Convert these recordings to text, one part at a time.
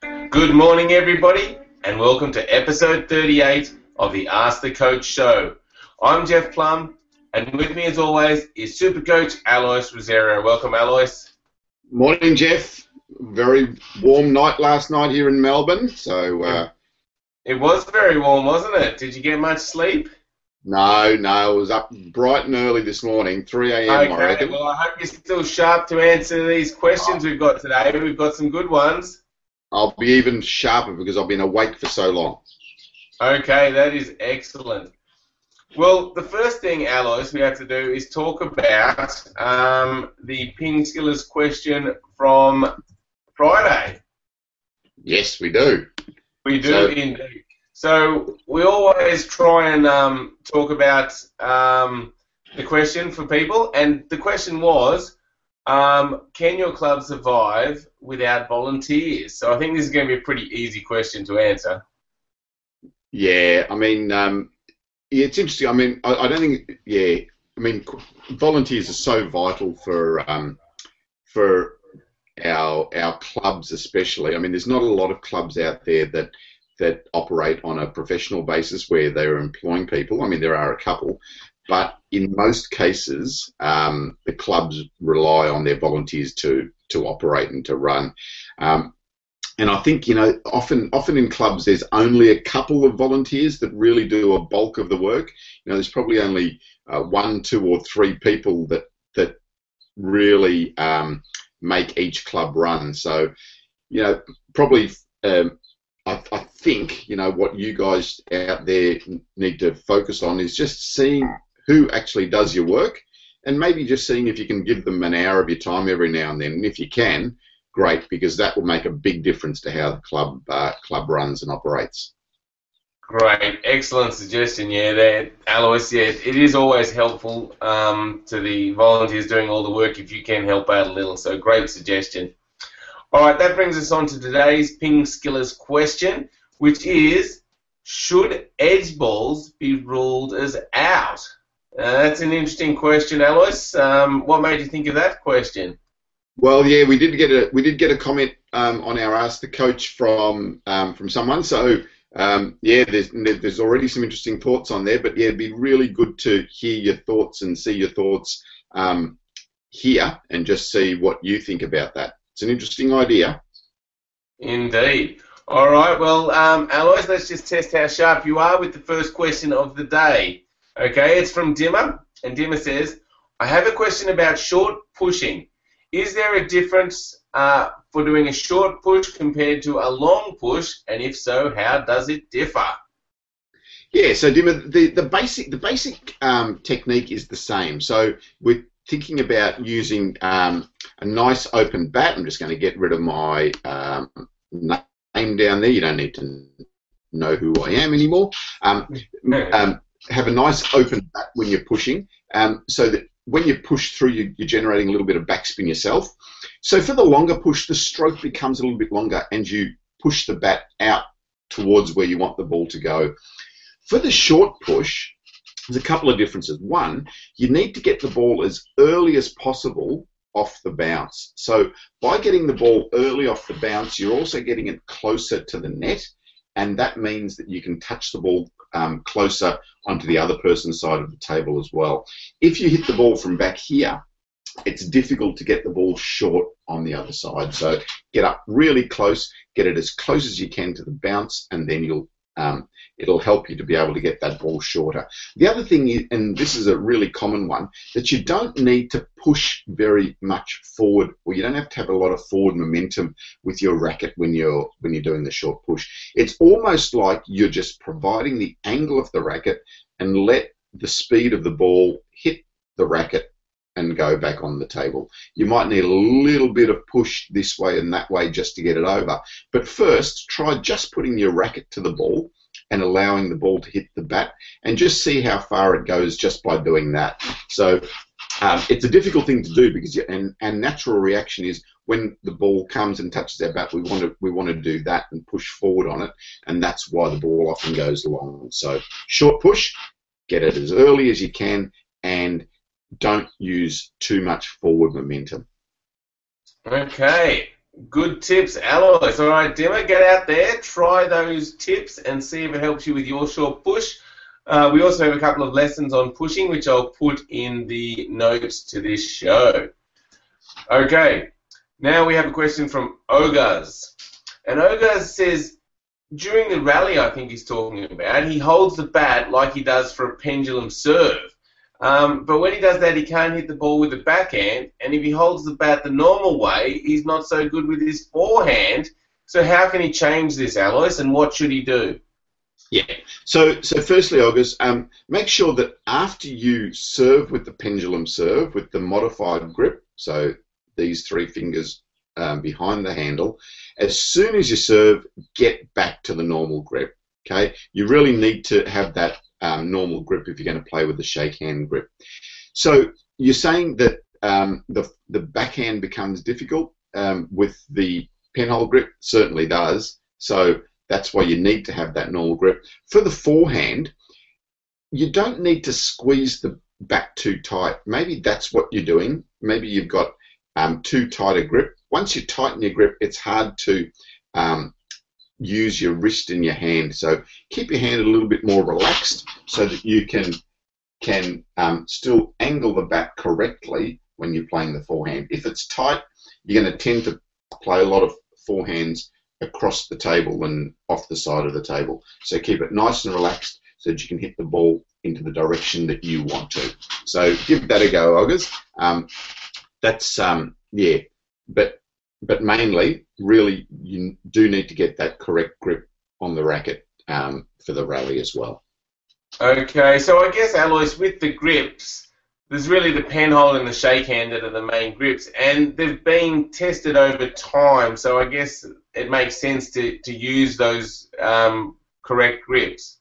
Good morning, everybody, and welcome to episode 38 of the Ask the Coach show. I'm Jeff Plumb, and with me, as always, is Super Coach Alois Rosario. Welcome, Alois. Morning, Jeff. Very warm night last night here in Melbourne, so. Uh, it was very warm, wasn't it? Did you get much sleep? No, no, I was up bright and early this morning, 3 a.m. Okay, I reckon. well, I hope you're still sharp to answer these questions we've got today. We've got some good ones. I'll be even sharper because I've been awake for so long. Okay, that is excellent. Well, the first thing, Alois, we have to do is talk about um, the Ping Skillers question from Friday. Yes, we do. We do so, indeed. So we always try and um, talk about um, the question for people, and the question was, um, can your club survive without volunteers? So I think this is going to be a pretty easy question to answer. Yeah, I mean, um, it's interesting. I mean, I, I, don't think, yeah, I mean, volunteers are so vital for um, for our our clubs, especially. I mean, there's not a lot of clubs out there that that operate on a professional basis where they're employing people. I mean, there are a couple, but in most cases, um, the clubs rely on their volunteers to to operate and to run. Um, and I think you know, often often in clubs, there's only a couple of volunteers that really do a bulk of the work. You know, there's probably only uh, one, two, or three people that that really um, make each club run. So, you know, probably um, I, I, think you know what you guys out there need to focus on is just seeing who actually does your work, and maybe just seeing if you can give them an hour of your time every now and then. And if you can, great, because that will make a big difference to how the club uh, club runs and operates. Great, excellent suggestion. Yeah, there, Alois. Yeah, it is always helpful um, to the volunteers doing all the work if you can help out a little. So, great suggestion. All right, that brings us on to today's Ping Skillers question, which is Should edge balls be ruled as out? Uh, that's an interesting question, Alois. Um, what made you think of that question? Well, yeah, we did get a we did get a comment um, on our Ask the Coach from um, from someone. So um, yeah, there's there's already some interesting thoughts on there. But yeah, it'd be really good to hear your thoughts and see your thoughts um, here and just see what you think about that. It's an interesting idea. Indeed. All right, well, um, Alois, let's just test how sharp you are with the first question of the day. Okay, it's from Dimmer, and Dimmer says, I have a question about short pushing. Is there a difference uh, for doing a short push compared to a long push, and if so, how does it differ? Yeah, so Dimmer, the, the basic the basic um, technique is the same. So we're thinking about using um, a nice open bat, I'm just going to get rid of my um, name down there. You don't need to know who I am anymore. Um, um have a nice open bat when you're pushing, um, so that when you push through, you, you're generating a little bit of backspin yourself. So for the longer push, the stroke becomes a little bit longer, and you push the bat out towards where you want the ball to go. For the short push, there's a couple of differences. One, you need to get the ball as early as possible off the bounce. So by getting the ball early off the bounce, you're also getting it closer to the net, and that means that you can touch the ball um, closer onto the other person's side of the table as well. If you hit the ball from back here, it's difficult to get the ball short on the other side. So get up really close, get it as close as you can to the bounce, and then you'll um, it'll help you to be able to get that ball shorter. The other thing, is, and this is a really common one, that you don't need to push very much forward, or you don't have to have a lot of forward momentum with your racket when you're when you're doing the short push. It's almost like you're just providing the angle of the racket and let the speed of the ball hit the racket and go back on the table. You might need a little bit of push this way and that way just to get it over. But first, try just putting your racket to the ball and allowing the ball to hit the bat and just see how far it goes just by doing that. So um, it's a difficult thing to do because you, and, and natural reaction is when the ball comes and touches our bat, we want to we want to do that and push forward on it, and that's why the ball often goes long. So short push, get it as early as you can, and don't use too much forward momentum. Okay, Good tips, Alois. All right, Dimmer, get out there, try those tips, and see if it helps you with your short push. Uh, we also have a couple of lessons on pushing, which I'll put in the notes to this show. Okay, now we have a question from Ogaz. And Ogaz says, during the rally, I think he's talking about, he holds the bat like he does for a pendulum serve. Um, but when he does that, he can't hit the ball with the backhand, and if he holds the bat the normal way, he's not so good with his forehand. So how can he change this, Alois, and what should he do? Yeah. So, so firstly, August, um, make sure that after you serve with the pendulum serve with the modified grip, so these three fingers um, behind the handle, as soon as you serve, get back to the normal grip. Okay. You really need to have that um, normal grip if you're going to play with the shake hand grip. So you're saying that um, the the backhand becomes difficult um, with the penhold grip. Certainly does. So that's why you need to have that normal grip. For the forehand, you don't need to squeeze the back too tight. Maybe that's what you're doing. Maybe you've got um, too tight a grip. Once you tighten your grip, it's hard to um, use your wrist in your hand. So keep your hand a little bit more relaxed so that you can can um, still angle the bat correctly when you're playing the forehand. If it's tight, you're going to tend to play a lot of forehands across the table and off the side of the table. So keep it nice and relaxed so that you can hit the ball into the direction that you want to. So give that a go, Augers. Um, that's um, yeah, but but mainly, really, you do need to get that correct grip on the racket um, for the rally as well. Okay, so I guess Alois, with the grips, there's really the penhold and the shake hand that are the main grips, and they've been tested over time. So I guess it makes sense to, to use those um, correct grips.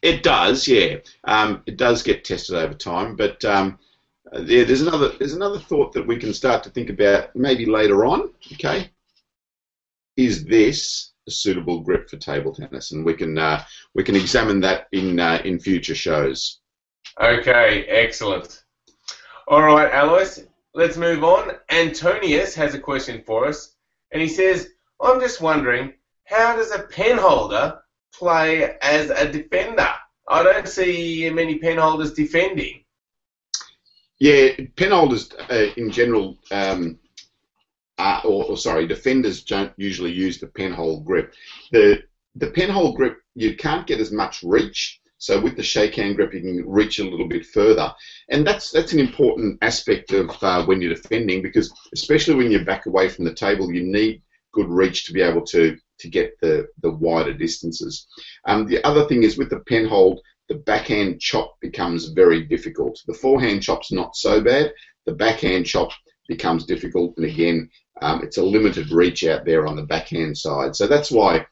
It does, yeah. Um, it does get tested over time, but um, yeah, there's another there's another thought that we can start to think about maybe later on. Okay, is this a suitable grip for table tennis? And we can uh, we can examine that in uh, in future shows. Okay, excellent. All right, Alois, let's move on. Antonius has a question for us, and he says, "I'm just wondering, how does a pen holder play as a defender? I don't see many pen holders defending." Yeah, penholders uh, in general, um, or, or, sorry, defenders don't usually use the penhold grip. The the penhold grip you can't get as much reach. So with the shake hand grip, you can reach a little bit further, and that's that's an important aspect of uh, when you're defending because especially when you're back away from the table, you need good reach to be able to to get the the wider distances. Um, the other thing is with the penhold, the backhand chop becomes very difficult. The forehand chop's not so bad. The backhand chop becomes difficult, and again, um, it's a limited reach out there on the backhand side. So that's why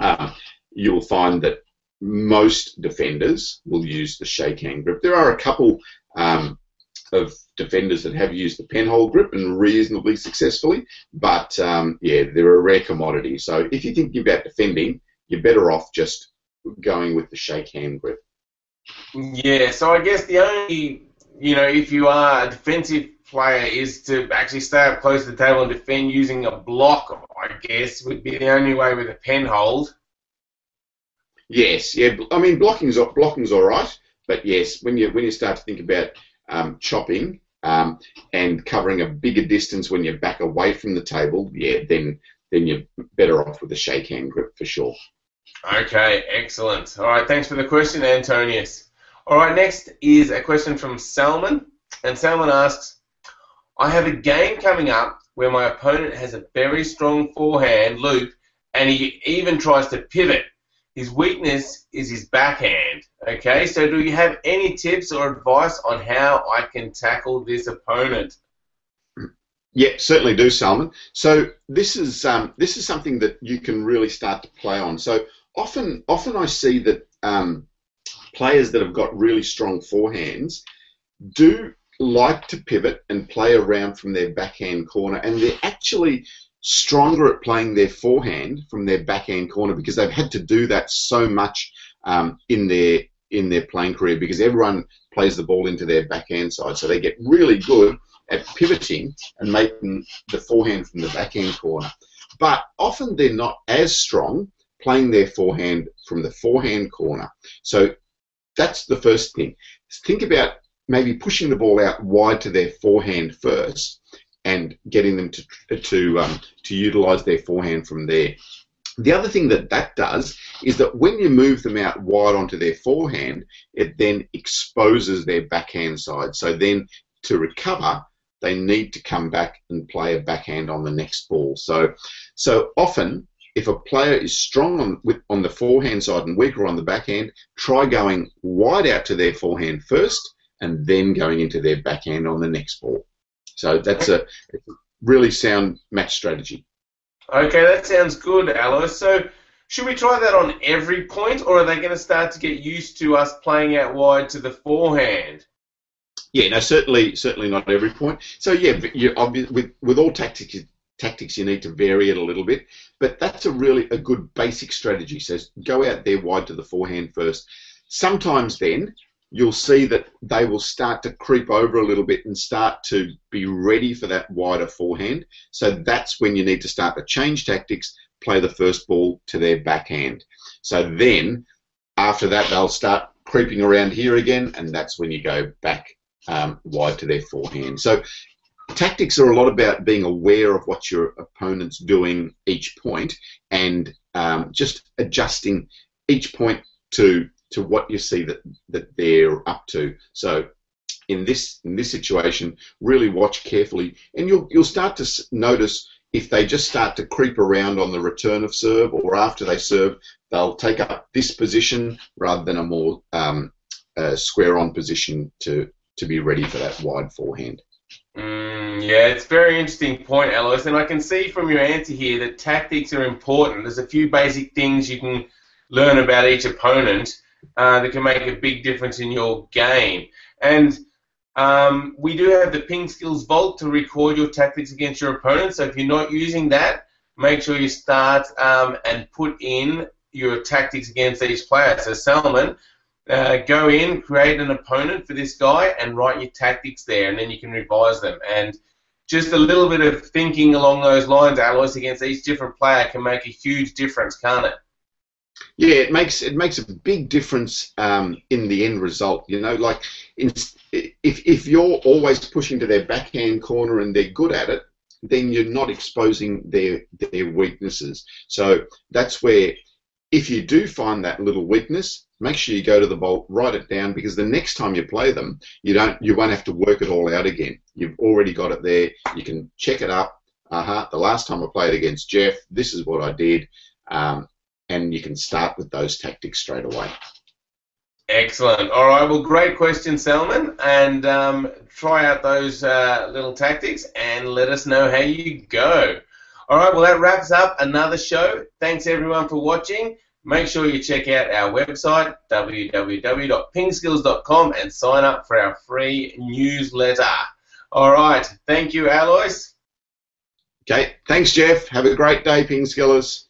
uh, you'll find that most defenders will use the shake hand grip. There are a couple um, of defenders that have used the penhold grip and reasonably successfully, but um, yeah, they're a rare commodity. So if you're thinking about defending, you're better off just going with the shake hand grip. Yeah, so I guess the only, you know, if you are a defensive player, is to actually stay up close to the table and defend using a block, I guess, would be the only way with a pen hold. Yes, yeah. I mean, blocking's blocking's all right, but yes, when you when you start to think about um, chopping um, and covering a bigger distance when you're back away from the table, yeah, then then you're better off with a shake hand grip for sure. Okay, excellent. All right, thanks for the question, Antonius. All right, next is a question from Salman, and Salman asks, I have a game coming up where my opponent has a very strong forehand loop, and he even tries to pivot. His weakness is his backhand. Okay, so do you have any tips or advice on how I can tackle this opponent? Yeah, certainly do, Salman. So this is um, this is something that you can really start to play on. So often, often I see that um, players that have got really strong forehands do like to pivot and play around from their backhand corner, and they're actually stronger at playing their forehand from their backhand corner because they've had to do that so much um, in their in their playing career because everyone plays the ball into their backhand side, so they get really good at pivoting and making the forehand from the backhand corner. But often they're not as strong playing their forehand from the forehand corner. So that's the first thing. Think about maybe pushing the ball out wide to their forehand first and getting them to to um, to utilize their forehand from there. The other thing that that does is that when you move them out wide onto their forehand, it then exposes their backhand side. So then to recover, they need to come back and play a backhand on the next ball. So, so often, if a player is strong on, with, on the forehand side and weaker on the backhand, try going wide out to their forehand first and then going into their backhand on the next ball. So that's a, a really sound match strategy. Okay, that sounds good, Alois. So should we try that on every point, or are they going to start to get used to us playing out wide to the forehand? Yeah, no, certainly, certainly not every point. So yeah, you with with all tactics, tactics you need to vary it a little bit, but that's a really a good basic strategy. So go out there wide to the forehand first. Sometimes then you'll see that they will start to creep over a little bit and start to be ready for that wider forehand. So that's when you need to start to change tactics, play the first ball to their backhand. So then, after that, they'll start creeping around here again, and that's when you go back um, wide to their forehand. So tactics are a lot about being aware of what your opponent's doing each point and um, just adjusting each point to to what you see that that they're up to. So in this in this situation, really watch carefully, and you'll you'll start to notice if they just start to creep around on the return of serve, or after they serve, they'll take up this position rather than a more um, uh, square on position to to be ready for that wide forehand. Mm, yeah, it's a very interesting point, Alois, and I can see from your answer here that tactics are important. There's a few basic things you can learn about each opponent uh, that can make a big difference in your game. And um, we do have the Ping Skills Vault to record your tactics against your opponent. So if you're not using that, make sure you start um, and put in your tactics against each player. So Salman, uh, go in, create an opponent for this guy, and write your tactics there, and then you can revise them. And just a little bit of thinking along those lines, Alois, against each different player can make a huge difference, can't it? Yeah, it makes it makes a big difference um, in the end result. You know, like in, if if you're always pushing to their backhand corner and they're good at it, then you're not exposing their their weaknesses. So that's where if you do find that little weakness, make sure you go to the vault, write it down, because the next time you play them, you don't you won't have to work it all out again. You've already got it there. You can check it up. Uh huh. The last time I played against Jeff, this is what I did. Um, and you can start with those tactics straight away. Excellent. All right. Well, great question, Salman. And um, try out those uh, little tactics and let us know how you go. All right. Well, that wraps up another show. Thanks everyone for watching. Make sure you check out our website www.pingskills.com and sign up for our free newsletter. All right. Thank you, Alois. Okay. Thanks, Jeff. Have a great day, Ping Skillers.